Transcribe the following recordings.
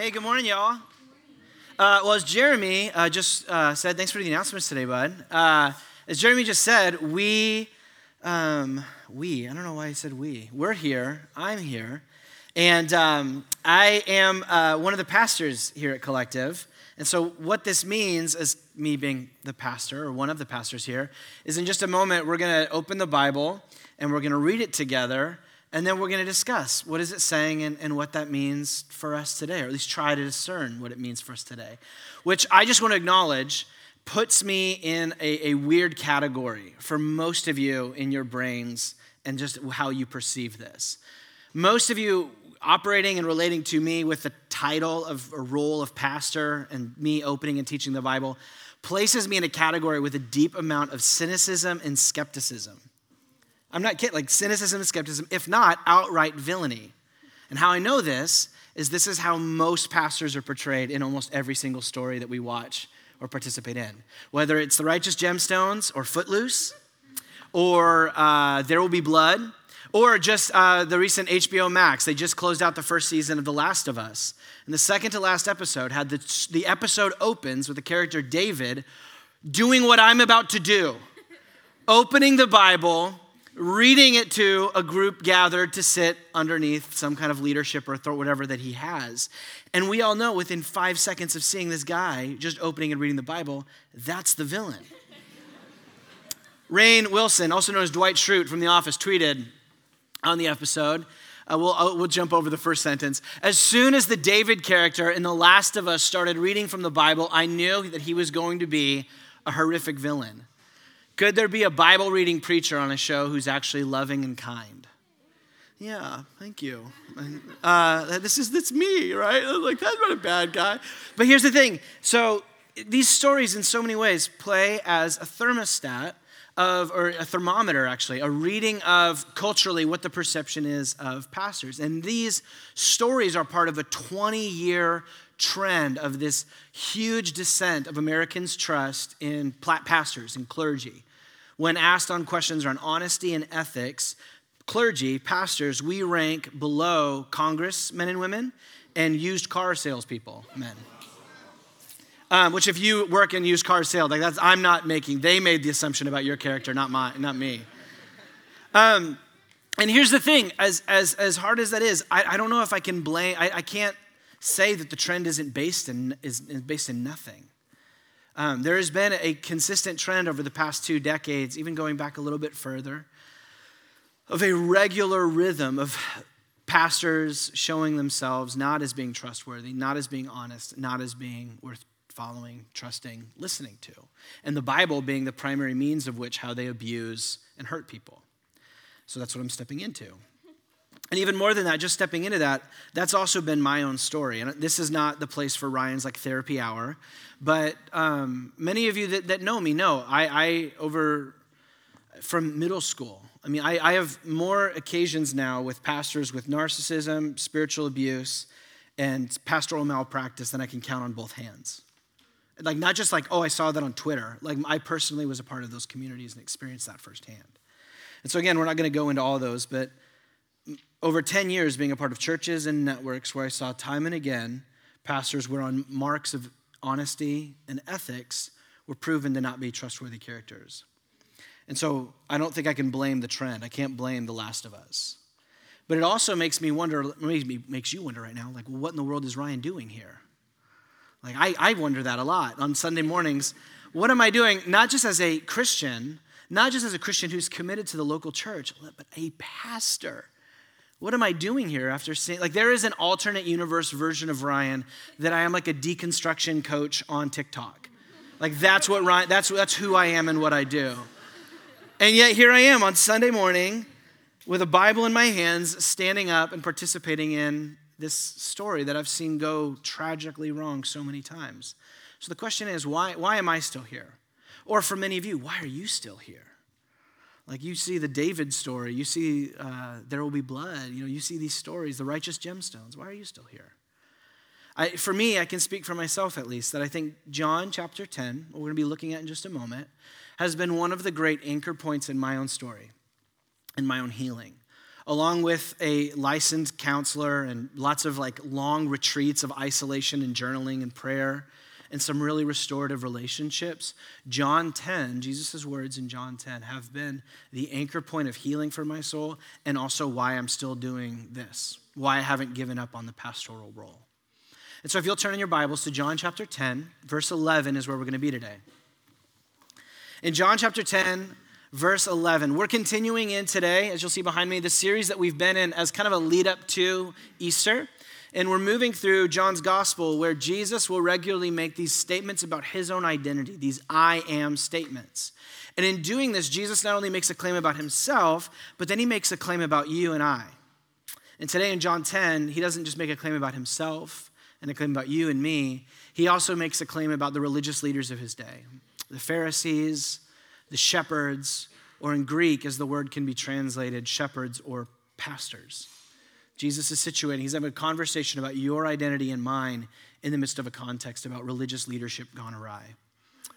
Hey, good morning, y'all. Uh, well, as Jeremy uh, just uh, said, thanks for the announcements today, bud. Uh, as Jeremy just said, we, um, we, I don't know why I said we. We're here. I'm here. And um, I am uh, one of the pastors here at Collective. And so, what this means, is me being the pastor or one of the pastors here, is in just a moment, we're going to open the Bible and we're going to read it together. And then we're going to discuss what is it saying and, and what that means for us today, or at least try to discern what it means for us today. Which I just want to acknowledge puts me in a, a weird category for most of you in your brains and just how you perceive this. Most of you operating and relating to me with the title of a role of pastor and me opening and teaching the Bible places me in a category with a deep amount of cynicism and skepticism. I'm not kidding, like cynicism and skepticism, if not outright villainy. And how I know this is this is how most pastors are portrayed in almost every single story that we watch or participate in. Whether it's the righteous gemstones or Footloose or uh, There Will Be Blood or just uh, the recent HBO Max. They just closed out the first season of The Last of Us. And the second to last episode had the, the episode opens with the character David doing what I'm about to do, opening the Bible reading it to a group gathered to sit underneath some kind of leadership or whatever that he has. And we all know within five seconds of seeing this guy just opening and reading the Bible, that's the villain. Rainn Wilson, also known as Dwight Schrute from The Office, tweeted on the episode. Uh, we'll, uh, we'll jump over the first sentence. As soon as the David character in The Last of Us started reading from the Bible, I knew that he was going to be a horrific villain. Could there be a Bible reading preacher on a show who's actually loving and kind? Yeah, thank you. Uh, this is that's me, right? Like that's not a bad guy. But here's the thing. So these stories, in so many ways, play as a thermostat of, or a thermometer actually, a reading of culturally what the perception is of pastors. And these stories are part of a 20 year trend of this huge descent of Americans' trust in pastors and clergy when asked on questions around honesty and ethics, clergy, pastors, we rank below Congress men and women and used car salespeople men. Um, which, if you work in used car sales, like that's I'm not making. They made the assumption about your character, not mine, not me. Um, and here's the thing: as as as hard as that is, I, I don't know if I can blame. I, I can't say that the trend isn't based in is, is based in nothing. Um, there has been a consistent trend over the past two decades, even going back a little bit further, of a regular rhythm of pastors showing themselves not as being trustworthy, not as being honest, not as being worth following, trusting, listening to. And the Bible being the primary means of which how they abuse and hurt people. So that's what I'm stepping into. And even more than that, just stepping into that, that's also been my own story. And this is not the place for Ryan's like therapy hour, but um, many of you that, that know me know I, I over from middle school. I mean, I, I have more occasions now with pastors with narcissism, spiritual abuse, and pastoral malpractice than I can count on both hands. Like, not just like, oh, I saw that on Twitter. Like, I personally was a part of those communities and experienced that firsthand. And so, again, we're not going to go into all those, but over 10 years being a part of churches and networks where I saw time and again pastors were on marks of honesty and ethics were proven to not be trustworthy characters. And so I don't think I can blame the trend. I can't blame The Last of Us. But it also makes me wonder, makes you wonder right now, like, what in the world is Ryan doing here? Like, I, I wonder that a lot on Sunday mornings. What am I doing, not just as a Christian, not just as a Christian who's committed to the local church, but a pastor what am I doing here after seeing? Like, there is an alternate universe version of Ryan that I am like a deconstruction coach on TikTok. Like, that's what Ryan, that's, that's who I am and what I do. And yet, here I am on Sunday morning with a Bible in my hands, standing up and participating in this story that I've seen go tragically wrong so many times. So the question is, why, why am I still here? Or for many of you, why are you still here? Like you see the David story, you see uh, there will be blood, you know, you see these stories, the righteous gemstones. Why are you still here? I, for me, I can speak for myself at least, that I think John chapter 10, what we're going to be looking at in just a moment, has been one of the great anchor points in my own story, in my own healing. along with a licensed counselor and lots of like long retreats of isolation and journaling and prayer and some really restorative relationships. John 10, Jesus' words in John 10 have been the anchor point of healing for my soul and also why I'm still doing this, why I haven't given up on the pastoral role. And so if you'll turn in your Bibles to John chapter 10, verse 11 is where we're going to be today. In John chapter 10, verse 11, we're continuing in today, as you'll see behind me, the series that we've been in as kind of a lead up to Easter. And we're moving through John's gospel where Jesus will regularly make these statements about his own identity, these I am statements. And in doing this, Jesus not only makes a claim about himself, but then he makes a claim about you and I. And today in John 10, he doesn't just make a claim about himself and a claim about you and me, he also makes a claim about the religious leaders of his day the Pharisees, the shepherds, or in Greek, as the word can be translated, shepherds or pastors. Jesus is situating, he's having a conversation about your identity and mine in the midst of a context about religious leadership gone awry.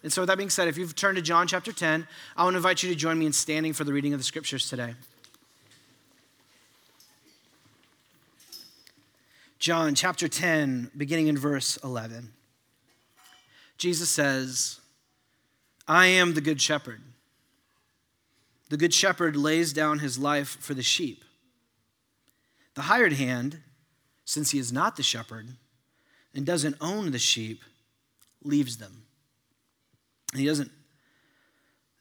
And so, with that being said, if you've turned to John chapter 10, I want to invite you to join me in standing for the reading of the scriptures today. John chapter 10, beginning in verse 11. Jesus says, I am the good shepherd. The good shepherd lays down his life for the sheep. The hired hand, since he is not the shepherd and doesn't own the sheep, leaves them. And he doesn't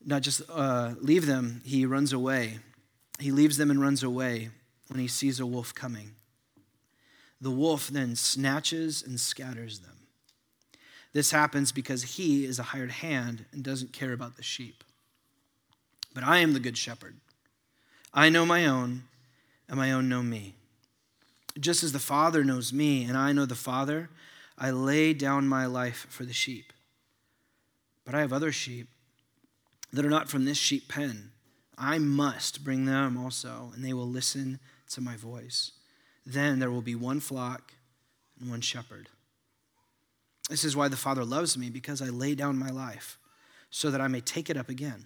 not just uh, leave them, he runs away. He leaves them and runs away when he sees a wolf coming. The wolf then snatches and scatters them. This happens because he is a hired hand and doesn't care about the sheep. But I am the good shepherd. I know my own, and my own know me. Just as the Father knows me and I know the Father, I lay down my life for the sheep. But I have other sheep that are not from this sheep pen. I must bring them also, and they will listen to my voice. Then there will be one flock and one shepherd. This is why the Father loves me, because I lay down my life so that I may take it up again.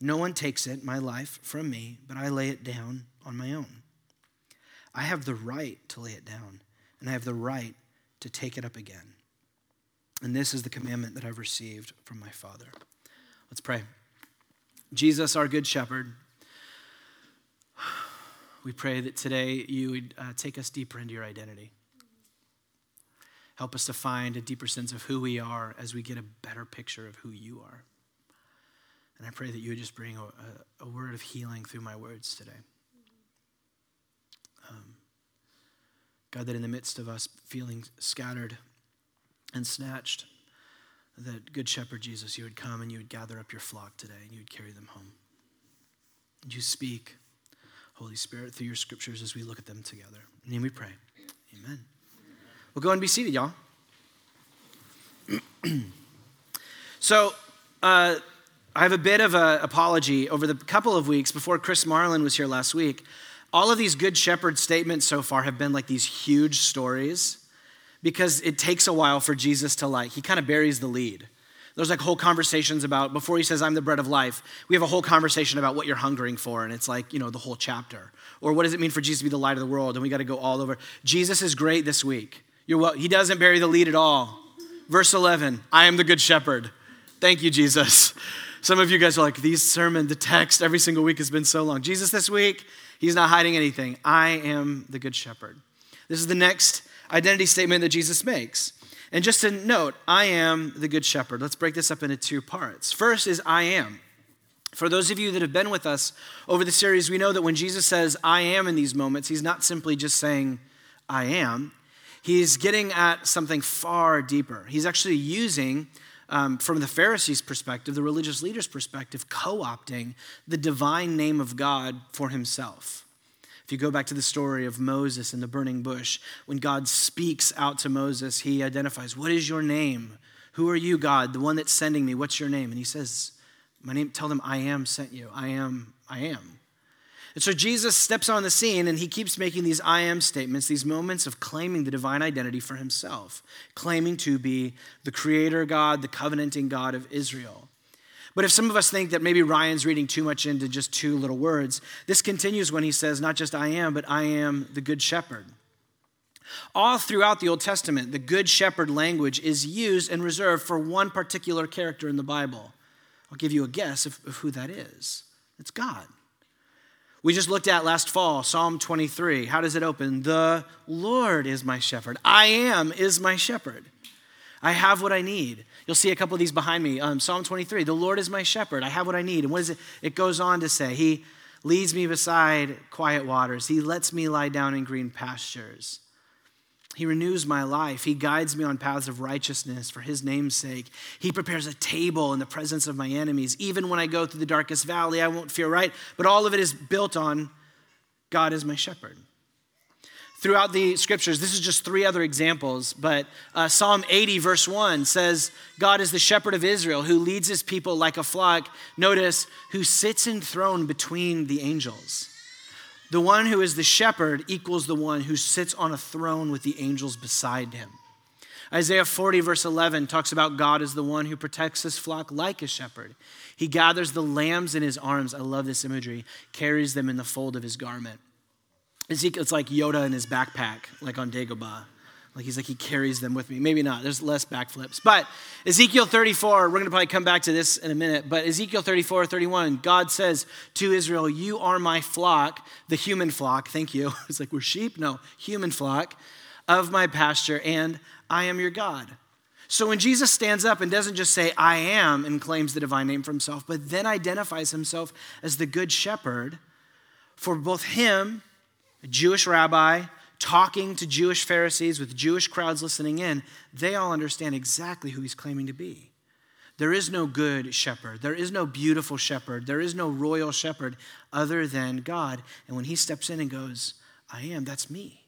No one takes it, my life, from me, but I lay it down on my own. I have the right to lay it down, and I have the right to take it up again. And this is the commandment that I've received from my Father. Let's pray. Jesus, our good shepherd, we pray that today you would uh, take us deeper into your identity. Help us to find a deeper sense of who we are as we get a better picture of who you are. And I pray that you would just bring a, a, a word of healing through my words today. God, that in the midst of us feeling scattered and snatched, that Good Shepherd Jesus, you would come and you would gather up your flock today and you would carry them home. And you speak, Holy Spirit, through your scriptures as we look at them together. In name we pray. Amen. We'll go and be seated, y'all. so, uh, I have a bit of an apology. Over the couple of weeks before Chris Marlin was here last week, all of these good shepherd statements so far have been like these huge stories because it takes a while for Jesus to like, he kind of buries the lead. There's like whole conversations about, before he says, I'm the bread of life, we have a whole conversation about what you're hungering for, and it's like, you know, the whole chapter. Or what does it mean for Jesus to be the light of the world? And we got to go all over. Jesus is great this week. You're well, he doesn't bury the lead at all. Verse 11, I am the good shepherd. Thank you, Jesus. Some of you guys are like, these sermon, the text every single week has been so long. Jesus this week, He's not hiding anything. I am the good shepherd. This is the next identity statement that Jesus makes. And just to note, I am the good shepherd. Let's break this up into two parts. First is I am. For those of you that have been with us over the series, we know that when Jesus says I am in these moments, he's not simply just saying I am. He's getting at something far deeper. He's actually using um, from the Pharisees' perspective, the religious leaders' perspective, co opting the divine name of God for himself. If you go back to the story of Moses in the burning bush, when God speaks out to Moses, he identifies, What is your name? Who are you, God? The one that's sending me. What's your name? And he says, My name, tell them, I am sent you. I am, I am. And so Jesus steps on the scene and he keeps making these I am statements, these moments of claiming the divine identity for himself, claiming to be the creator God, the covenanting God of Israel. But if some of us think that maybe Ryan's reading too much into just two little words, this continues when he says, not just I am, but I am the good shepherd. All throughout the Old Testament, the good shepherd language is used and reserved for one particular character in the Bible. I'll give you a guess of, of who that is. It's God. We just looked at last fall, Psalm 23. How does it open? The Lord is my shepherd. I am is my shepherd. I have what I need. You'll see a couple of these behind me. Um, Psalm 23, the Lord is my shepherd. I have what I need. And what is it? It goes on to say, He leads me beside quiet waters. He lets me lie down in green pastures. He renews my life. He guides me on paths of righteousness for his name's sake. He prepares a table in the presence of my enemies. Even when I go through the darkest valley, I won't fear, right? But all of it is built on God is my shepherd. Throughout the scriptures, this is just three other examples, but uh, Psalm 80, verse 1 says, God is the shepherd of Israel who leads his people like a flock. Notice, who sits enthroned between the angels. The one who is the shepherd equals the one who sits on a throne with the angels beside him. Isaiah 40, verse 11, talks about God as the one who protects his flock like a shepherd. He gathers the lambs in his arms. I love this imagery, carries them in the fold of his garment. Ezekiel, it's like Yoda in his backpack, like on Dagobah. Like he's like, he carries them with me. Maybe not. There's less backflips. But Ezekiel 34, we're going to probably come back to this in a minute. But Ezekiel 34, 31, God says to Israel, You are my flock, the human flock. Thank you. It's like we're sheep? No, human flock of my pasture, and I am your God. So when Jesus stands up and doesn't just say, I am, and claims the divine name for himself, but then identifies himself as the good shepherd for both him, a Jewish rabbi, talking to Jewish Pharisees with Jewish crowds listening in, they all understand exactly who he's claiming to be. There is no good shepherd. There is no beautiful shepherd. There is no royal shepherd other than God. And when he steps in and goes, I am, that's me.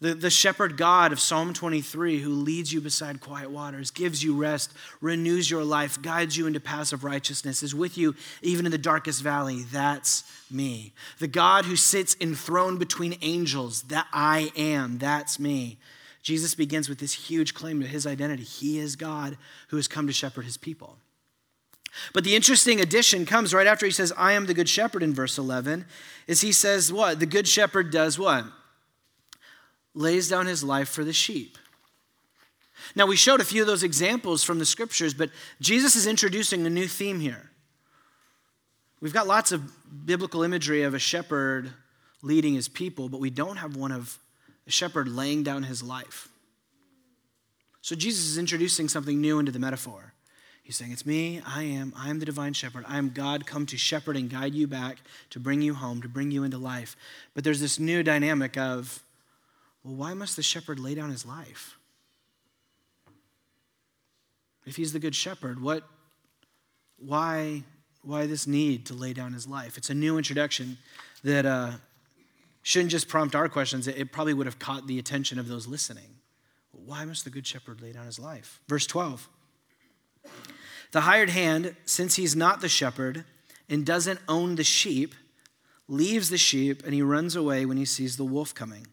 The, the shepherd God of Psalm 23, who leads you beside quiet waters, gives you rest, renews your life, guides you into paths of righteousness, is with you even in the darkest valley. That's me. The God who sits enthroned between angels, that I am, that's me. Jesus begins with this huge claim to his identity. He is God who has come to shepherd his people. But the interesting addition comes right after he says, I am the good shepherd in verse 11, is he says what? The good shepherd does what? Lays down his life for the sheep. Now, we showed a few of those examples from the scriptures, but Jesus is introducing a new theme here. We've got lots of biblical imagery of a shepherd leading his people, but we don't have one of a shepherd laying down his life. So Jesus is introducing something new into the metaphor. He's saying, It's me, I am, I am the divine shepherd. I am God come to shepherd and guide you back, to bring you home, to bring you into life. But there's this new dynamic of well, why must the shepherd lay down his life? If he's the good shepherd, what, why, why this need to lay down his life? It's a new introduction that uh, shouldn't just prompt our questions, it probably would have caught the attention of those listening. Why must the good shepherd lay down his life? Verse 12. The hired hand, since he's not the shepherd and doesn't own the sheep, leaves the sheep and he runs away when he sees the wolf coming.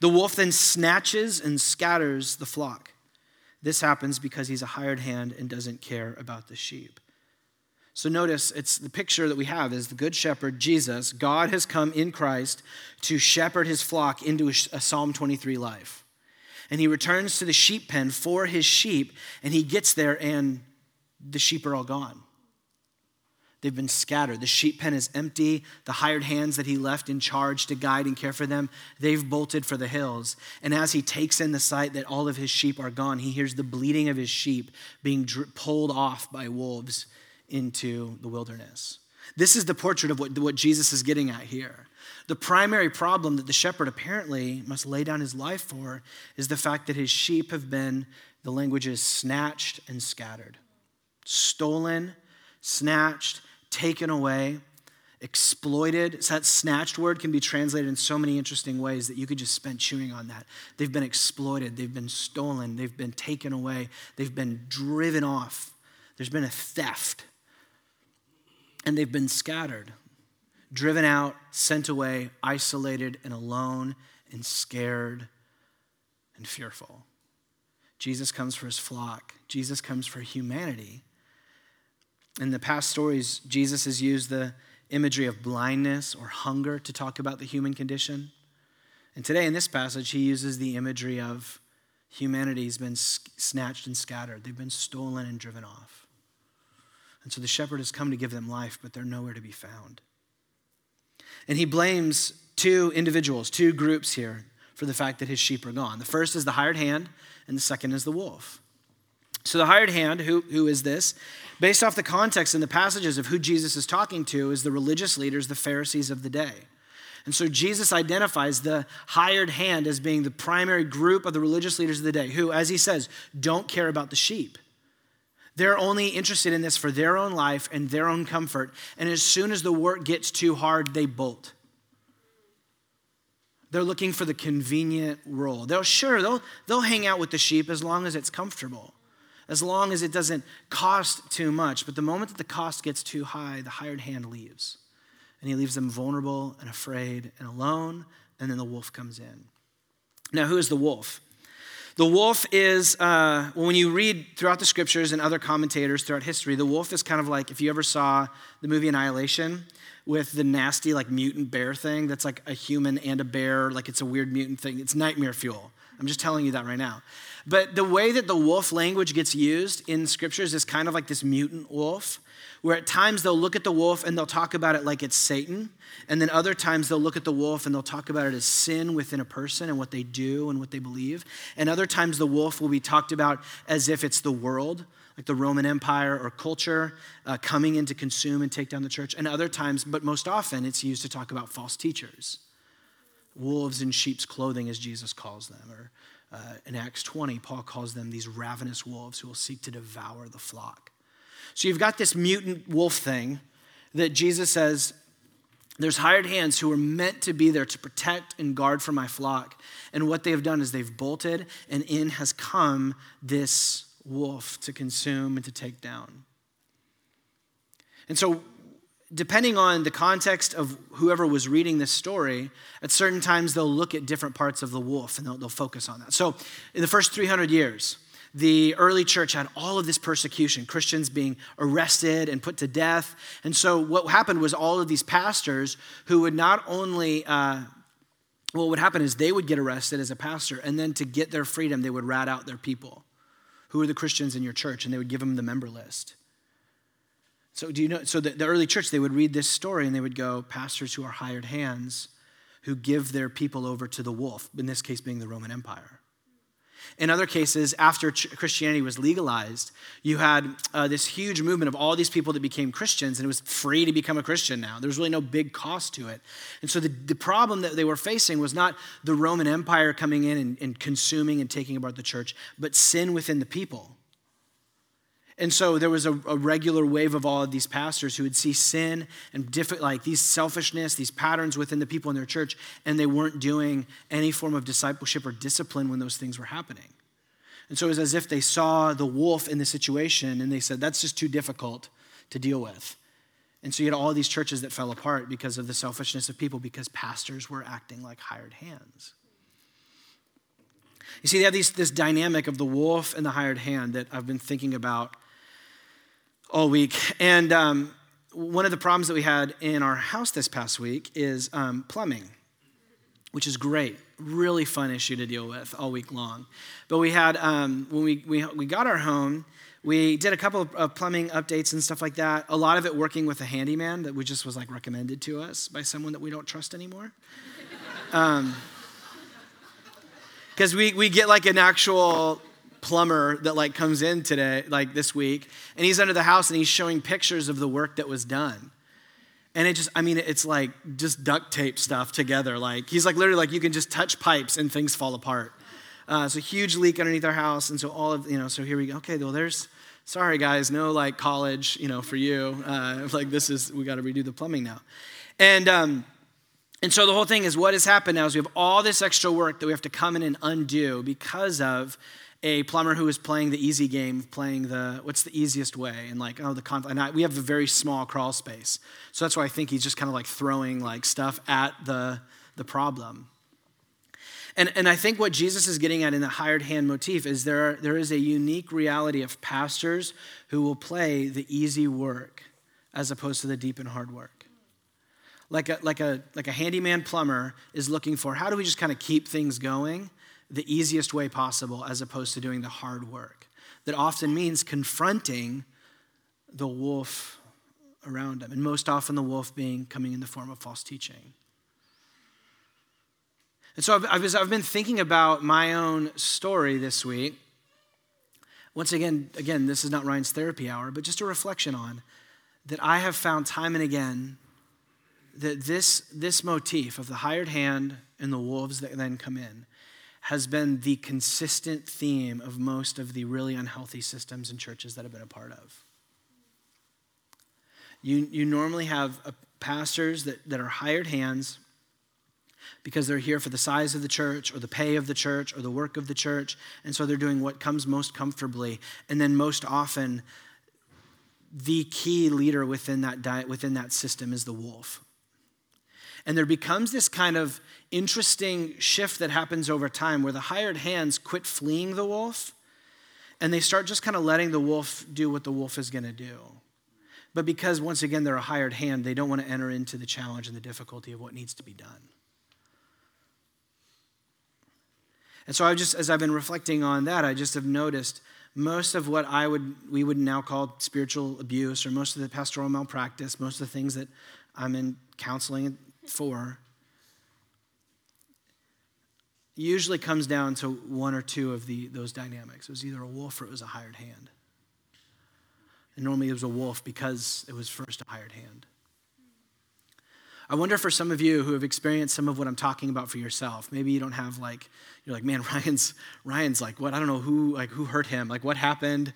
The wolf then snatches and scatters the flock. This happens because he's a hired hand and doesn't care about the sheep. So notice it's the picture that we have is the good shepherd Jesus. God has come in Christ to shepherd his flock into a, Psalm 23 life. And he returns to the sheep pen for his sheep and he gets there and the sheep are all gone. They've been scattered. The sheep pen is empty. The hired hands that he left in charge to guide and care for them, they've bolted for the hills. And as he takes in the sight that all of his sheep are gone, he hears the bleating of his sheep being pulled off by wolves into the wilderness. This is the portrait of what, what Jesus is getting at here. The primary problem that the shepherd apparently must lay down his life for is the fact that his sheep have been, the language is snatched and scattered, stolen, snatched, taken away, exploited. So that snatched word can be translated in so many interesting ways that you could just spend chewing on that. They've been exploited, they've been stolen, they've been taken away, they've been driven off. There's been a theft. And they've been scattered, driven out, sent away, isolated and alone and scared and fearful. Jesus comes for his flock. Jesus comes for humanity. In the past stories, Jesus has used the imagery of blindness or hunger to talk about the human condition. And today in this passage, he uses the imagery of humanity's been snatched and scattered. They've been stolen and driven off. And so the shepherd has come to give them life, but they're nowhere to be found. And he blames two individuals, two groups here, for the fact that his sheep are gone. The first is the hired hand, and the second is the wolf. So the hired hand, who, who is this? Based off the context and the passages of who Jesus is talking to, is the religious leaders, the Pharisees of the day. And so Jesus identifies the hired hand as being the primary group of the religious leaders of the day, who, as he says, don't care about the sheep. They're only interested in this for their own life and their own comfort. And as soon as the work gets too hard, they bolt. They're looking for the convenient role. They'll sure they'll, they'll hang out with the sheep as long as it's comfortable as long as it doesn't cost too much. But the moment that the cost gets too high, the hired hand leaves. And he leaves them vulnerable and afraid and alone, and then the wolf comes in. Now, who is the wolf? The wolf is, uh, when you read throughout the scriptures and other commentators throughout history, the wolf is kind of like if you ever saw the movie Annihilation with the nasty, like, mutant bear thing that's like a human and a bear, like it's a weird mutant thing. It's nightmare fuel. I'm just telling you that right now. But the way that the wolf language gets used in scriptures is kind of like this mutant wolf, where at times they'll look at the wolf and they'll talk about it like it's Satan. And then other times they'll look at the wolf and they'll talk about it as sin within a person and what they do and what they believe. And other times the wolf will be talked about as if it's the world, like the Roman Empire or culture uh, coming in to consume and take down the church. And other times, but most often, it's used to talk about false teachers wolves in sheep's clothing, as Jesus calls them. Or uh, in Acts 20, Paul calls them these ravenous wolves who will seek to devour the flock. So you've got this mutant wolf thing that Jesus says, there's hired hands who are meant to be there to protect and guard for my flock. And what they have done is they've bolted, and in has come this wolf to consume and to take down. And so depending on the context of whoever was reading this story, at certain times they'll look at different parts of the wolf and they'll, they'll, focus on that. So, in the first 300 years, the early church had all of this persecution, Christians being arrested and put to death. And so, what happened was all of these pastors who would not only, uh, well, what would happen is they would get arrested as a pastor, and then to get their freedom, they would rat out their people. Who are the Christians in your church? And they would give them the member list. So, do you know? So, the, the early church, they would read this story and they would go, pastors who are hired hands who give their people over to the wolf, in this case being the Roman Empire. In other cases, after Christianity was legalized, you had uh, this huge movement of all these people that became Christians, and it was free to become a Christian now. There was really no big cost to it. And so the, the problem that they were facing was not the Roman Empire coming in and, and consuming and taking apart the church, but sin within the people. And so there was a, a, regular wave of all of these pastors who would see sin and like these selfishness, these patterns within the people in their church, and they weren't doing any form of discipleship or discipline when those things were happening. And so it was as if they saw the wolf in the situation and they said, that's just too difficult to deal with. And so you had all these churches that fell apart because of the selfishness of people, because pastors were acting like hired hands. You see, they have these, this dynamic of the wolf and the hired hand that I've been thinking about all week. And um, one of the problems that we had in our house this past week is um, plumbing, which is great. Really fun issue to deal with all week long. But we had, um, when we, we, we got our home, we did a couple of plumbing updates and stuff like that. A lot of it working with a handyman that we just was like recommended to us by someone that we don't trust anymore. Because um, we, we get like an actual plumber that like comes in today, like this week, and he's under the house and he's showing pictures of the work that was done. And it just, I mean, it's like just duct tape stuff together. Like he's like literally like you can just touch pipes and things fall apart. Uh, a huge leak underneath our house, and so all of you know. So here we go. Okay, well, there's sorry guys, no like college, you know, for you. Uh, like this is we got to redo the plumbing now, and um, and so the whole thing is what has happened now is we have all this extra work that we have to come in and undo because of a plumber who was playing the easy game, playing the what's the easiest way, and like oh the conf- and I, we have a very small crawl space, so that's why I think he's just kind of like throwing like stuff at the the problem. And, and I think what Jesus is getting at in the hired hand motif is there, are, there is a unique reality of pastors who will play the easy work as opposed to the deep and hard work. Like a, like a, like a handyman plumber is looking for how do we just kind of keep things going the easiest way possible as opposed to doing the hard work. That often means confronting the wolf around them, and most often the wolf being coming in the form of false teaching. And so I've, I've, I've been thinking about my own story this week. Once again, again, this is not Ryan's therapy hour, but just a reflection on that I have found time and again that this, this motif of the hired hand and the wolves that then come in has been the consistent theme of most of the really unhealthy systems and churches that I've been a part of. You, you normally have uh, pastors that, that are hired hands because they're here for the size of the church or the pay of the church or the work of the church. And so they're doing what comes most comfortably. And then most often, the key leader within that, diet, within that system is the wolf. And there becomes this kind of interesting shift that happens over time where the hired hands quit fleeing the wolf and they start just kind of letting the wolf do what the wolf is going to do. But because, once again, they're a hired hand, they don't want to enter into the challenge and the difficulty of what needs to be done. And so I just, as I've been reflecting on that, I just have noticed most of what I would, we would now call spiritual abuse, or most of the pastoral malpractice, most of the things that I'm in counseling for, usually comes down to one or two of the, those dynamics. It was either a wolf or it was a hired hand. And normally it was a wolf because it was first a hired hand. I wonder for some of you who have experienced some of what I'm talking about for yourself. Maybe you don't have like you're like, man, Ryan's Ryan's like what? I don't know who like who hurt him. Like what happened?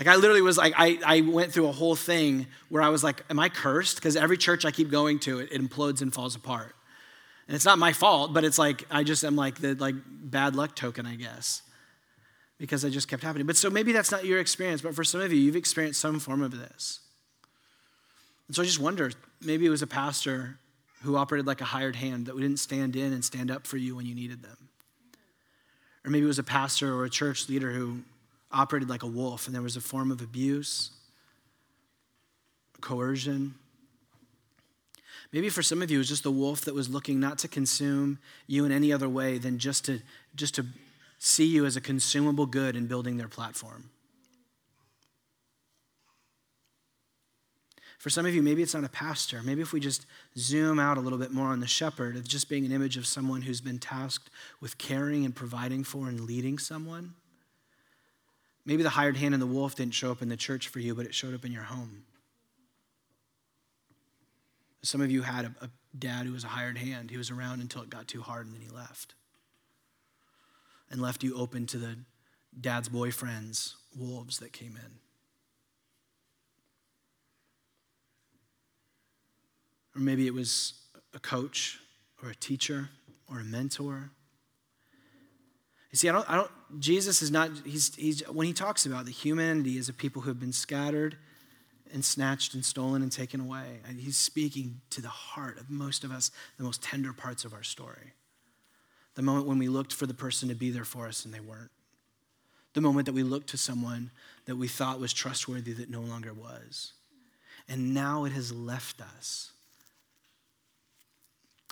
Like I literally was like I, I went through a whole thing where I was like, am I cursed? Because every church I keep going to, it, it implodes and falls apart. And it's not my fault, but it's like I just am like the like bad luck token, I guess. Because I just kept happening. But so maybe that's not your experience, but for some of you, you've experienced some form of this. And so I just wonder, maybe it was a pastor who operated like a hired hand that didn't stand in and stand up for you when you needed them. Or maybe it was a pastor or a church leader who operated like a wolf and there was a form of abuse, coercion. Maybe for some of you, it was just the wolf that was looking not to consume you in any other way than just to, just to see you as a consumable good in building their platform. For some of you, maybe it's not a pastor. Maybe if we just zoom out a little bit more on the shepherd of just being an image of someone who's been tasked with caring and providing for and leading someone. Maybe the hired hand and the wolf didn't show up in the church for you, but it showed up in your home. Some of you had a, a dad who was a hired hand. He was around until it got too hard and then he left. And left you open to the dad's boyfriend's wolves that came in. Or maybe it was a coach or a teacher or a mentor. See, I don't, I don't, Jesus is not, he's, he's, when he talks about the humanity as a people who have been scattered and snatched and stolen and taken away, and he's speaking to the heart of most of us, the most tender parts of our story. The moment when we looked for the person to be there for us and they weren't. The moment that we looked to someone that we thought was trustworthy that no longer was. And now it has left us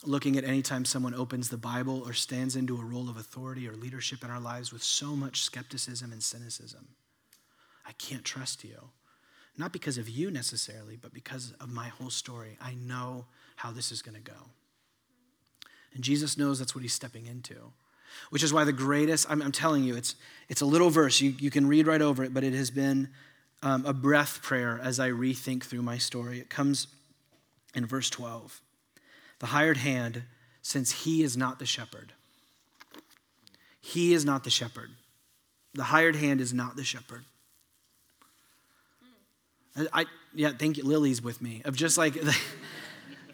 looking at any time someone opens the Bible or stands into a role of authority or leadership in our lives with so much skepticism and cynicism. I can't trust you. Not because of you necessarily, but because of my whole story. I know how this is going to go. And Jesus knows that's what he's stepping into. Which is why the greatest, I'm, I'm telling you, it's, it's a little verse. You, you can read right over it, but it has been um, a breath prayer as I rethink through my story. It comes in verse 12 the hired hand, since he is not the shepherd. He is not the shepherd. The hired hand is not the shepherd. I, yeah, thank you. Lily's with me. Of just like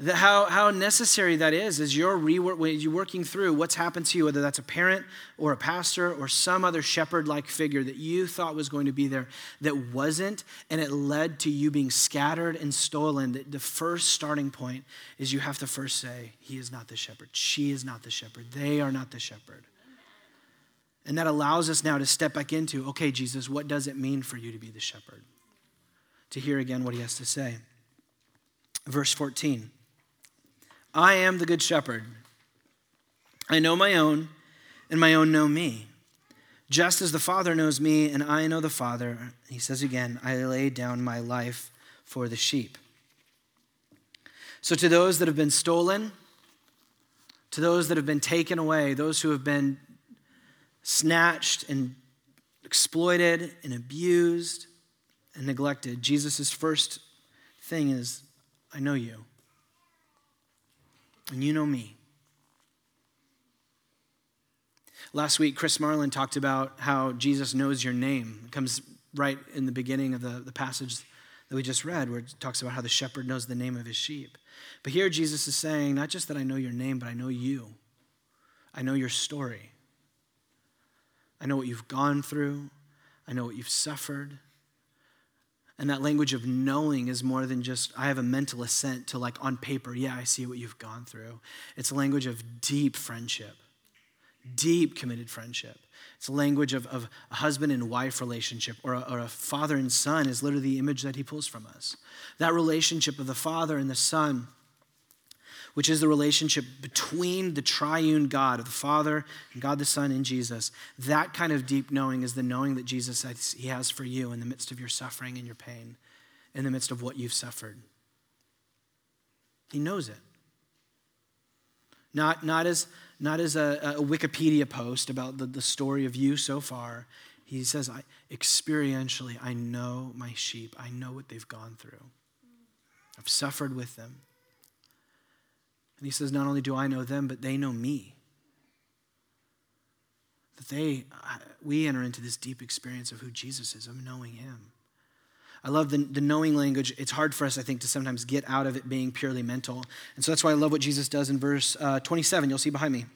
how, how necessary that is as you're, rework, you're working through what's happened to you, whether that's a parent or a pastor or some other shepherd like figure that you thought was going to be there that wasn't, and it led to you being scattered and stolen. The, the first starting point is you have to first say, He is not the shepherd. She is not the shepherd. They are not the shepherd. And that allows us now to step back into okay, Jesus, what does it mean for you to be the shepherd? To hear again what he has to say. Verse 14 I am the good shepherd. I know my own, and my own know me. Just as the Father knows me, and I know the Father, he says again, I lay down my life for the sheep. So, to those that have been stolen, to those that have been taken away, those who have been snatched and exploited and abused and neglected, Jesus' first thing is, I know you. And you know me. Last week, Chris Marlin talked about how Jesus knows your name. It comes right in the beginning of the, the passage that we just read, where it talks about how the shepherd knows the name of his sheep. But here, Jesus is saying, not just that I know your name, but I know you. I know your story. I know what you've gone through. I know what you've suffered. And that language of knowing is more than just, I have a mental assent to, like, on paper, yeah, I see what you've gone through. It's a language of deep friendship, deep committed friendship. It's a language of, of a husband and wife relationship, or a, or a father and son is literally the image that he pulls from us. That relationship of the father and the son which is the relationship between the triune God of the Father and God the Son in Jesus. That kind of deep knowing is the knowing that Jesus says He has for you in the midst of your suffering and your pain, in the midst of what you've suffered. He knows it. Not, not as, not as a, a Wikipedia post about the, the story of you so far. He says, I, experientially, I know my sheep. I know what they've gone through. I've suffered with them. And he says, Not only do I know them, but they know me. That they, we enter into this deep experience of who Jesus is, of knowing him. I love the, the knowing language. It's hard for us, I think, to sometimes get out of it being purely mental. And so that's why I love what Jesus does in verse uh, 27. You'll see behind me.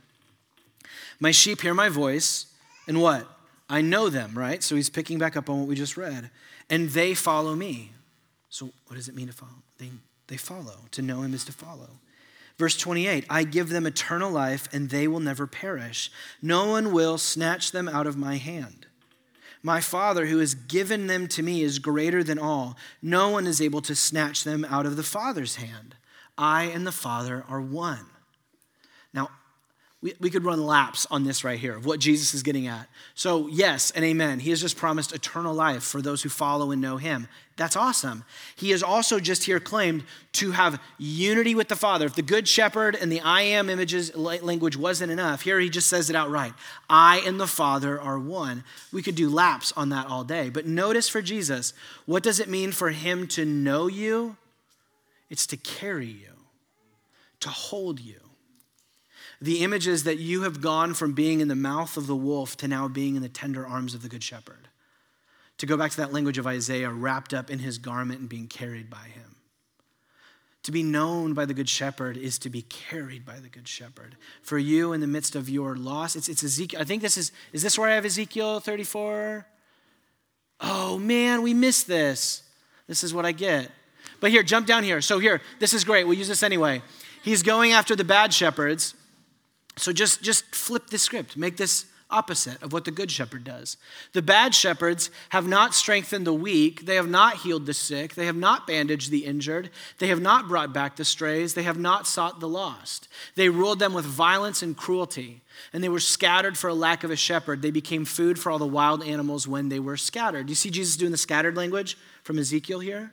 My sheep hear my voice, and what? I know them, right? So he's picking back up on what we just read. And they follow me. So what does it mean to follow? They, they follow. To know him is to follow. Verse 28 I give them eternal life, and they will never perish. No one will snatch them out of my hand. My Father, who has given them to me, is greater than all. No one is able to snatch them out of the Father's hand. I and the Father are one. Now, we, we could run laps on this right here of what Jesus is getting at. So, yes and amen. He has just promised eternal life for those who follow and know him. That's awesome. He is also just here claimed to have unity with the Father. If the Good Shepherd and the I am images language wasn't enough, here he just says it outright I and the Father are one. We could do laps on that all day. But notice for Jesus, what does it mean for him to know you? It's to carry you, to hold you the image is that you have gone from being in the mouth of the wolf to now being in the tender arms of the good shepherd. To go back to that language of Isaiah, wrapped up in his garment and being carried by him. To be known by the good shepherd is to be carried by the good shepherd. For you in the midst of your loss, it's, it's Ezekiel. I think this is, is this where I have Ezekiel 34? Oh man, we missed this. This is what I get. But here, jump down here. So here, this is great. We'll use this anyway. He's going after the bad shepherds so just, just flip the script, make this opposite of what the good shepherd does. The bad shepherds have not strengthened the weak, they have not healed the sick, they have not bandaged the injured, they have not brought back the strays, they have not sought the lost. They ruled them with violence and cruelty, and they were scattered for a lack of a shepherd. They became food for all the wild animals when they were scattered. You see Jesus doing the scattered language from Ezekiel here?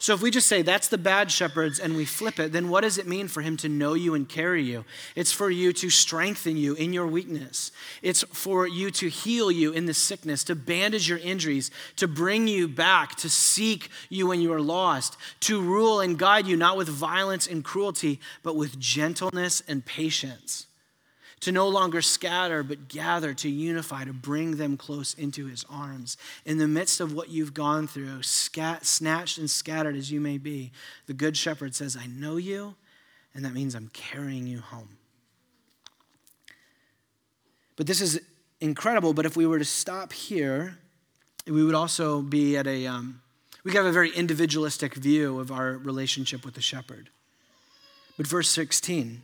So if we just say that's the bad shepherds and we flip it, then what does it mean for him to know you and carry you? It's for you to strengthen you in your weakness. It's for you to heal you in the sickness, to bandage your injuries, to bring you back, to seek you when you are lost, to rule and guide you not with violence and cruelty, but with gentleness and patience to no longer scatter, but gather, to unify, to bring them close into his arms. In the midst of what you've gone through, scat, snatched and scattered as you may be, the Good Shepherd says, I know you, and that means I'm carrying you home. But this is incredible, but if we were to stop here, we would also be at a, um, we have a very individualistic view of our relationship with the shepherd. But verse 16,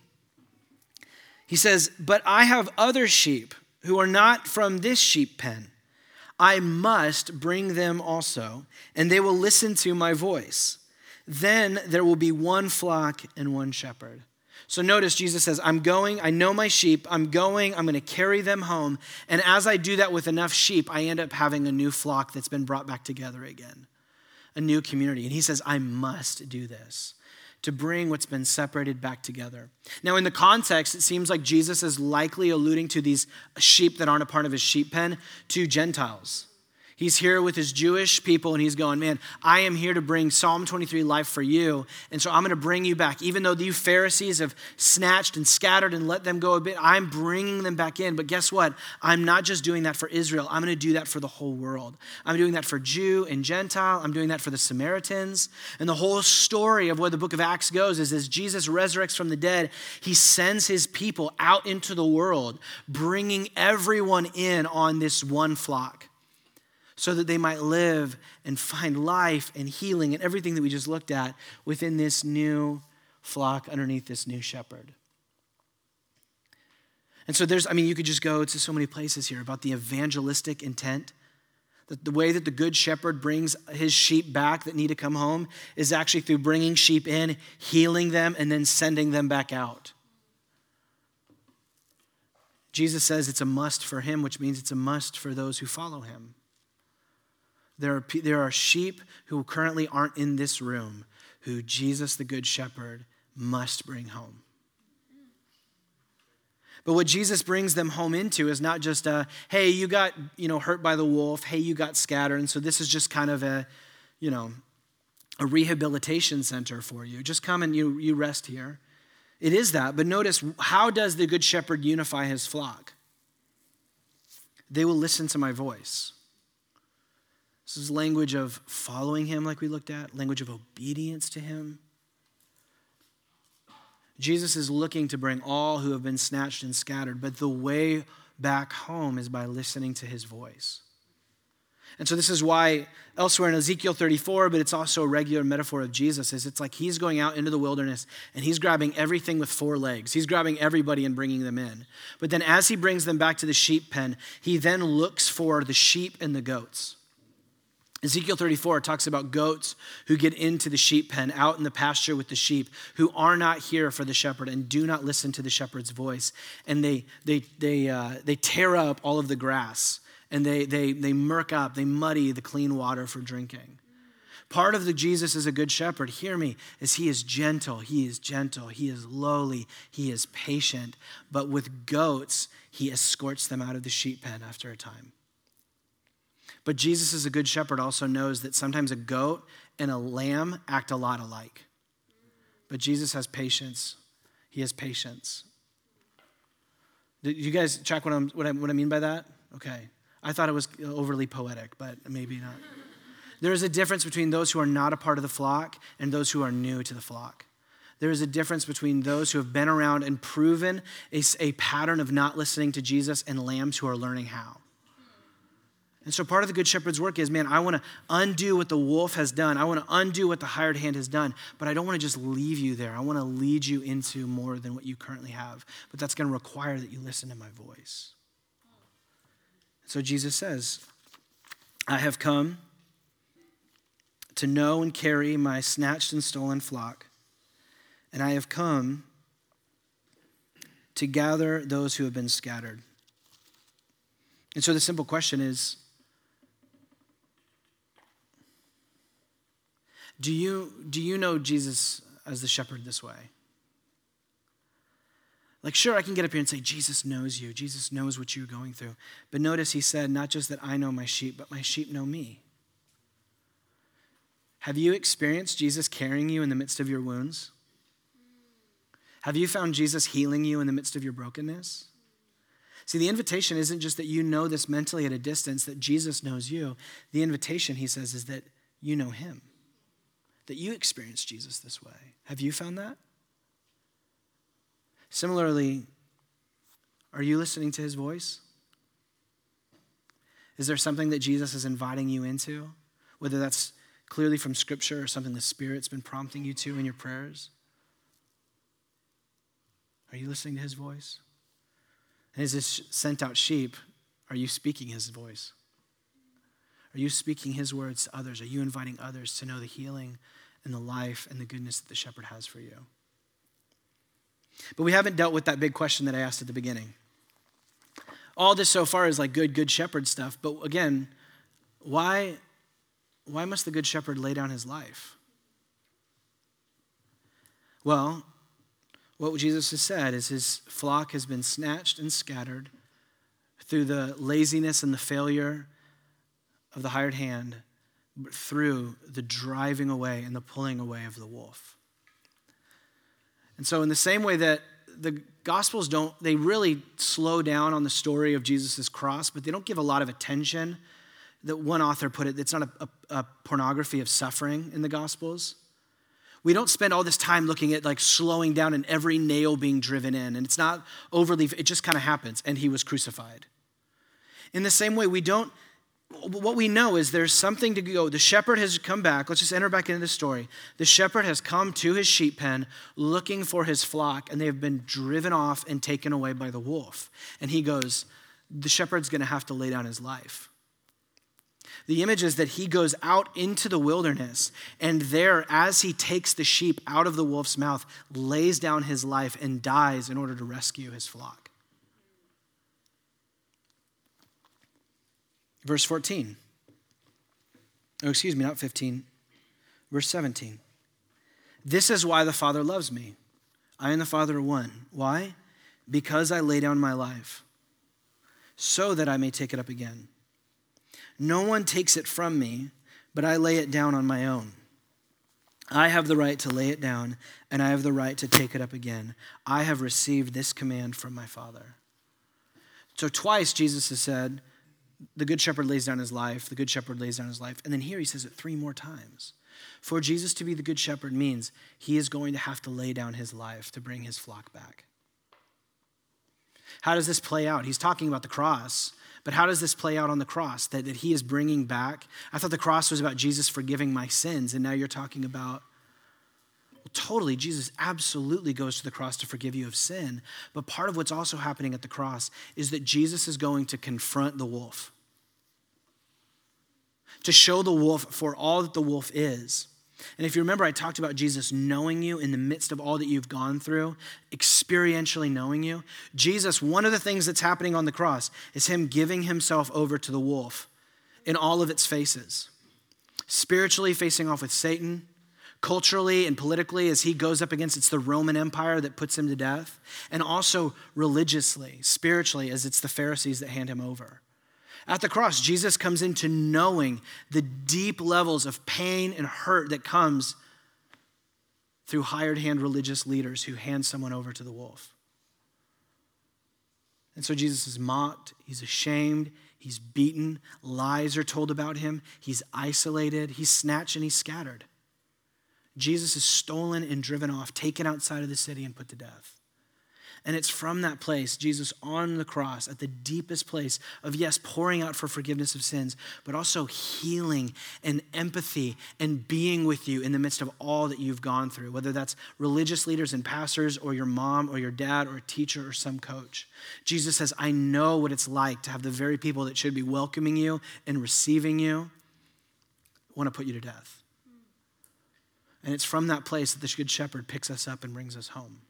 he says, But I have other sheep who are not from this sheep pen. I must bring them also, and they will listen to my voice. Then there will be one flock and one shepherd. So notice Jesus says, I'm going, I know my sheep, I'm going, I'm going to carry them home. And as I do that with enough sheep, I end up having a new flock that's been brought back together again, a new community. And he says, I must do this to bring what's been separated back together. Now, in the context, it seems like Jesus is likely alluding to these sheep that aren't a part of his sheep pen to Gentiles. He's here with his Jewish people and he's going, Man, I am here to bring Psalm 23 life for you. And so I'm going to bring you back. Even though you Pharisees have snatched and scattered and let them go a bit, I'm bringing them back in. But guess what? I'm not just doing that for Israel, I'm going to do that for the whole world. I'm doing that for Jew and Gentile, I'm doing that for the Samaritans. And the whole story of where the book of Acts goes is as Jesus resurrects from the dead, he sends his people out into the world, bringing everyone in on this one flock so that they might live and find life and healing and everything that we just looked at within this new flock underneath this new shepherd. And so there's, I mean, you could just go to so many places here about the evangelistic intent. That the way that the good shepherd brings his sheep back that need to come home is actually through bringing sheep in, healing them, and then sending them back out. Jesus says it's a must for him, which means it's a must for those who follow him. There are, there are sheep who currently aren't in this room who Jesus, the Good Shepherd, must bring home. But what Jesus brings them home into is not just a, hey, you got, you know, hurt by the wolf, hey, you got scattered, and so this is just kind of a, you know, a rehabilitation center for you. Just come and you, you rest here. It is that, but notice how does the good shepherd unify his flock? They will listen to my voice. This is language of following him, like we looked at, language of obedience to him. Jesus is looking to bring all who have been snatched and scattered, but the way back home is by listening to his voice. And so this is why elsewhere in Ezekiel 34, but it's also a regular metaphor of Jesus, is it's like he's going out into the wilderness and he's grabbing everything with four legs. He's grabbing everybody and bringing them in. But then as he brings them back to the sheep pen, he then looks for the sheep and the goats. Ezekiel 34 talks about goats who get into the sheep pen out in the pasture with the sheep, who are not here for the shepherd and do not listen to the shepherd's voice. And they, they, they, uh, they tear up all of the grass and they, they, they murk up, they muddy the clean water for drinking. Part of the Jesus is a good shepherd, hear me, is he is gentle, he is gentle, he is lowly, he is patient. But with goats, he escorts them out of the sheep pen after a time. But Jesus, as a good shepherd, also knows that sometimes a goat and a lamb act a lot alike. But Jesus has patience. He has patience. Did you guys check what, I'm, what, I, what I mean by that? Okay. I thought it was overly poetic, but maybe not. There is a difference between those who are not a part of the flock and those who are new to the flock. There is a difference between those who have been around and proven a, a pattern of not listening to Jesus and lambs who are learning how. And so part of the Good Shepherd's work is, man, I want to undo what the wolf has done. I want to undo what the hired hand has done, but I don't want to just leave you there. I want to lead you into more than what you currently have. But that's going to require that you listen to my voice. So Jesus says, I have come to know and carry my snatched and stolen flock, and I have come to gather those who have been scattered. And so the simple question is Do you, do you know Jesus as the shepherd this way? Like, sure, I can get up here and say, Jesus knows you. Jesus knows what you're going through. But notice he said, not just that I know my sheep, but my sheep know me. Have you experienced Jesus carrying you in the midst of your wounds? Have you found Jesus healing you in the midst of your brokenness? See, the invitation isn't just that you know this mentally at a distance, that Jesus knows you. The invitation, he says, is that you know him that you experience Jesus this way. Have you found that? Similarly, are you listening to his voice? Is there something that Jesus is inviting you into? Whether that's clearly from Scripture or something the Spirit's been prompting you to in your prayers? Are you listening to his voice? And as this sent out sheep, are you speaking his voice? Are you speaking his words to others? Are you inviting others to know the healing and the life and the goodness that the shepherd has for you? But we haven't dealt with that big question that I asked at the beginning. All this so far is like good, good shepherd stuff. But again, why, why must the good shepherd lay down his life? Well, what Jesus has said is his flock has been snatched and scattered through the laziness and the failure of the hired hand, but through the driving away and the pulling away of the wolf. And so, in the same way that the Gospels don't, they really slow down on the story of Jesus' cross, but they don't give a lot of attention. That one author put it, it's not a, a, a pornography of suffering in the Gospels. We don't spend all this time looking at like slowing down and every nail being driven in, and it's not overly, it just kind of happens, and he was crucified. In the same way, we don't what we know is there's something to go. The shepherd has come back. Let's just enter back into the story. The shepherd has come to his sheep pen looking for his flock, and they have been driven off and taken away by the wolf. And he goes, The shepherd's going to have to lay down his life. The image is that he goes out into the wilderness, and there, as he takes the sheep out of the wolf's mouth, lays down his life and dies in order to rescue his flock. Verse 14. Oh, excuse me, not 15. Verse 17. This is why the Father loves me. I and the Father are one. Why? Because I lay down my life, so that I may take it up again. No one takes it from me, but I lay it down on my own. I have the right to lay it down, and I have the right to take it up again. I have received this command from my Father. So, twice Jesus has said, the good shepherd lays down his life, the good shepherd lays down his life. And then here he says it three more times. For Jesus to be the good shepherd means he is going to have to lay down his life to bring his flock back. How does this play out? He's talking about the cross, but how does this play out on the cross? That, that he is bringing back? I thought the cross was about Jesus forgiving my sins, and now you're talking about totally, Jesus absolutely goes to the cross to forgive you of sin. But part of what's also happening at the cross is that Jesus is going to confront the wolf, to show the wolf for all that the wolf is. And if you remember, I talked about Jesus knowing you in the midst of all that you've gone through, experientially knowing you. Jesus, one of the things that's happening on the cross is him giving himself over to the wolf in all of its faces. Spiritually facing off with Satan, culturally and politically as he goes up against it's the Roman Empire that puts him to death, and also religiously, spiritually, as it's the Pharisees that hand him over. At the cross, Jesus comes into knowing the deep levels of pain and hurt that comes through hired hand religious leaders who hand someone over to the wolf. And so Jesus is mocked, he's ashamed, he's beaten, lies are told about him, he's isolated, he's snatched, and he's scattered. Jesus is stolen and driven off, taken outside of the city, and put to death. And it's from that place, Jesus on the cross, at the deepest place of, yes, pouring out for forgiveness of sins, but also healing and empathy and being with you in the midst of all that you've gone through, whether that's religious leaders and pastors, or your mom, or your dad, or a teacher, or some coach. Jesus says, I know what it's like to have the very people that should be welcoming you and receiving you want to put you to death. And it's from that place that the Good Shepherd picks us up and brings us home.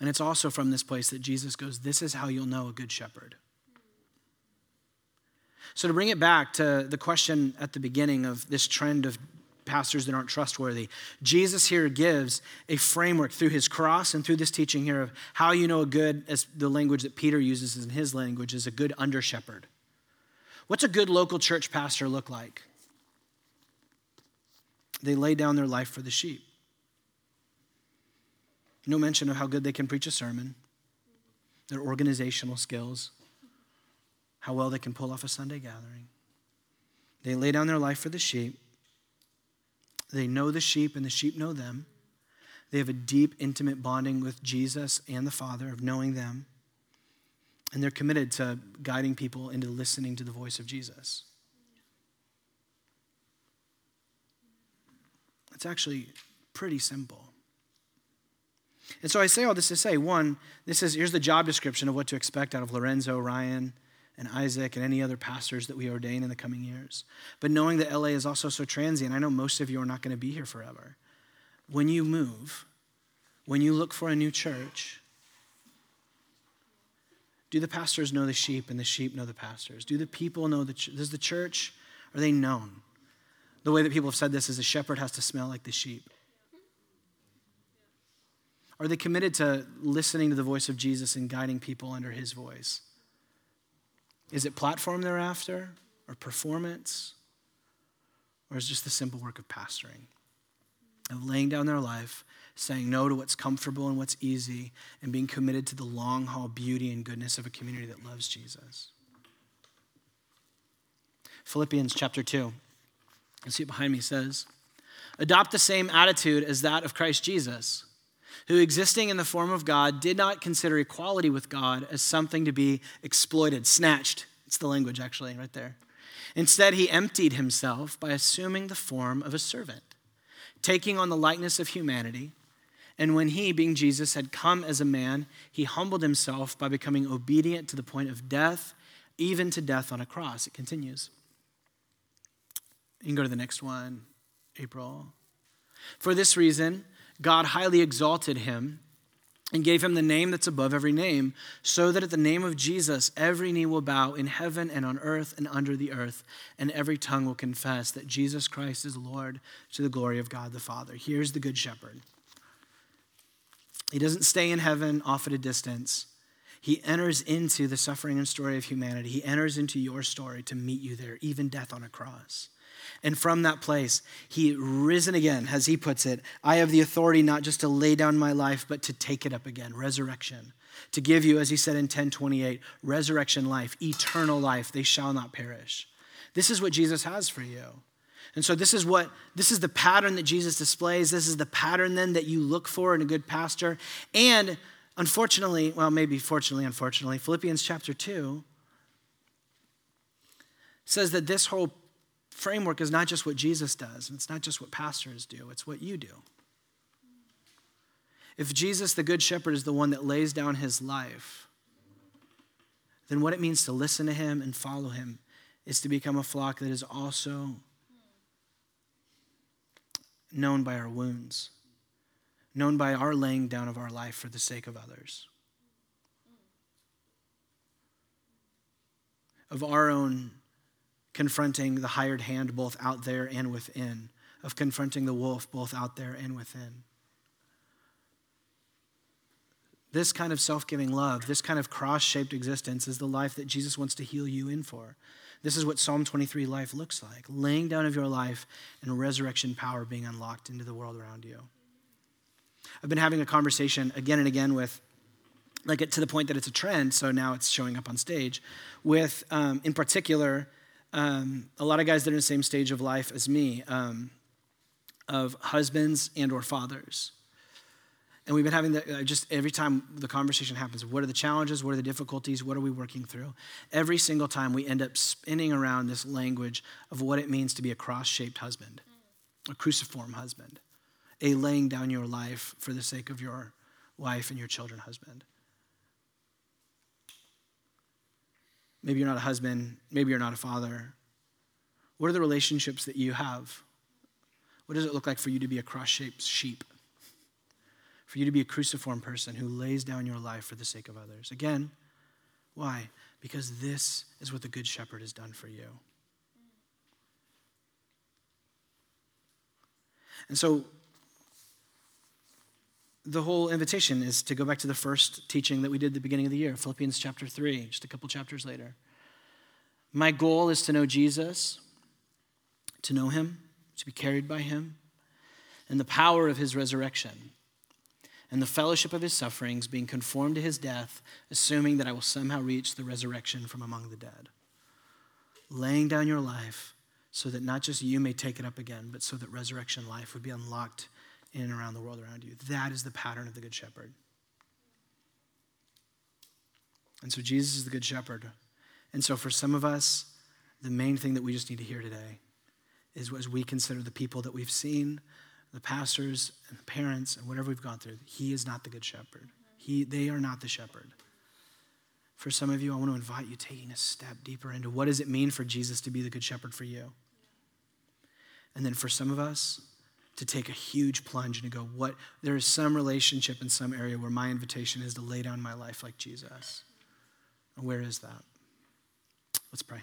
And it's also from this place that Jesus goes, This is how you'll know a good shepherd. So, to bring it back to the question at the beginning of this trend of pastors that aren't trustworthy, Jesus here gives a framework through his cross and through this teaching here of how you know a good, as the language that Peter uses in his language, is a good under shepherd. What's a good local church pastor look like? They lay down their life for the sheep. No mention of how good they can preach a sermon, their organizational skills, how well they can pull off a Sunday gathering. They lay down their life for the sheep. They know the sheep, and the sheep know them. They have a deep, intimate bonding with Jesus and the Father of knowing them. And they're committed to guiding people into listening to the voice of Jesus. It's actually pretty simple. And so I say all this to say one, this is here's the job description of what to expect out of Lorenzo, Ryan, and Isaac and any other pastors that we ordain in the coming years. But knowing that LA is also so transient, I know most of you are not going to be here forever. When you move, when you look for a new church, do the pastors know the sheep and the sheep know the pastors? Do the people know the does the church are they known? The way that people have said this is a shepherd has to smell like the sheep. Are they committed to listening to the voice of Jesus and guiding people under his voice? Is it platform they're after or performance? Or is it just the simple work of pastoring? Of laying down their life, saying no to what's comfortable and what's easy, and being committed to the long haul beauty and goodness of a community that loves Jesus. Philippians chapter 2. You see it behind me says, Adopt the same attitude as that of Christ Jesus who, existing in the form of God, did not consider equality with God as something to be exploited, snatched. It's the language, actually, right there. Instead, he emptied himself by assuming the form of a servant, taking on the likeness of humanity. And when he, being Jesus, had come as a man, he humbled himself by becoming obedient to the point of death, even to death on a cross. It continues. You can go to the next one, April. For this reason, God highly exalted him and gave him the name that's above every name, so that at the name of Jesus every knee will bow in heaven and on earth and under the earth, and every tongue will confess that Jesus Christ is Lord to the glory of God the Father. Here's the Good Shepherd. He doesn't stay in heaven off at a distance. He enters into the suffering and story of humanity. He enters into your story to meet you there, even death on a cross. And from that place, he risen again, as he puts it. I have the authority not just to lay down my life, but to take it up again. Resurrection. To give you, as he said in 1028, resurrection life, eternal life. They shall not perish. This is what Jesus has for you. And so this is what this is the pattern that Jesus displays. This is the pattern then that you look for in a good pastor. And unfortunately, well, maybe fortunately, unfortunately, Philippians chapter 2 says that this whole framework is not just what Jesus does, and it's not just what pastors do, it's what you do. If Jesus, the Good Shepherd, is the one that lays down his life, then what it means to listen to him and follow him is to become a flock that is also known by our wounds, known by our laying down of our life for the sake of others, of our own confronting the hired hand both out there and within, of confronting the wolf both out there and within. This kind of self giving love, this kind of cross shaped existence is the life that Jesus wants to heal you in for. This is what Psalm 23 life looks like laying down of your life and resurrection power being unlocked into the world around you. I've been having a conversation again and again with, like, to the point that it's a trend, so now it's showing up on stage, with, um, in particular, um, a lot of guys that are in the same stage of life as me, um, of husbands and or fathers. And we've been having the, uh, just every time the conversation happens, what are the challenges? What are the difficulties? What are we working through? Every single time we end up spinning around this language of what it means to be a cross shaped husband, a cruciform husband, a laying down your life for the sake of your wife and your children husband. Maybe you're not a husband. Maybe you're not a father. What are the relationships that you have? What does it look like for you to be a cross shaped sheep? For you to be a cruciform person who lays down your life for the sake of others. Again, why? Because this is what the Good Shepherd has done for you. And so the whole invitation is to go back to the first teaching that we did at the beginning of the year, Philippians chapter 3, just a couple chapters later. My goal is to know Jesus, to know him, to be carried by him, and the power of his resurrection, and the fellowship of his sufferings, being conformed to his death, assuming that I will somehow reach the resurrection from among the dead. Laying down your life so that not just you may take it up again, but so that resurrection life would be unlocked in and around the world around you. That is the pattern of the Good Shepherd. And so Jesus is the Good Shepherd. And so for some of us, the main thing that we just need to hear today is as we consider the people that we've seen, the pastors and the parents and whatever we've gone through, he is not the good shepherd. He, they are not the shepherd. For some of you, I want to invite you taking a step deeper into what does it mean for Jesus to be the good shepherd for you? And then for some of us, to take a huge plunge and to go, what there is some relationship in some area where my invitation is to lay down my life like Jesus. Where is that? Let's pray.